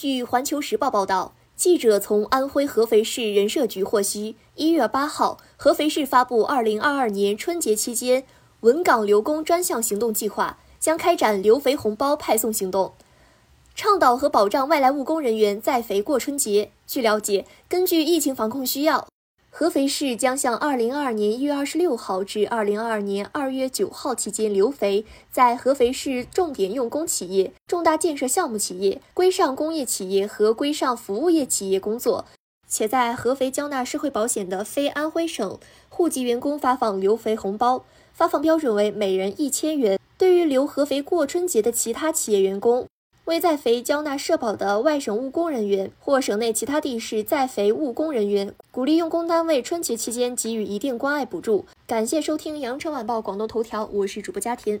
据环球时报报道，记者从安徽合肥市人社局获悉，一月八号，合肥市发布二零二二年春节期间稳岗留工专项行动计划，将开展留肥红包派送行动，倡导和保障外来务工人员在肥过春节。据了解，根据疫情防控需要。合肥市将向2022年1月26号至2022年2月9号期间留肥在合肥市重点用工企业、重大建设项目企业、规上工业企业和规上服务业企业工作，且在合肥交纳社会保险的非安徽省户籍员工发放留肥红包，发放标准为每人一千元。对于留合肥过春节的其他企业员工，未在肥交纳社保的外省务工人员或省内其他地市在肥务工人员，鼓励用工单位春节期间给予一定关爱补助。感谢收听羊城晚报广东头条，我是主播佳田。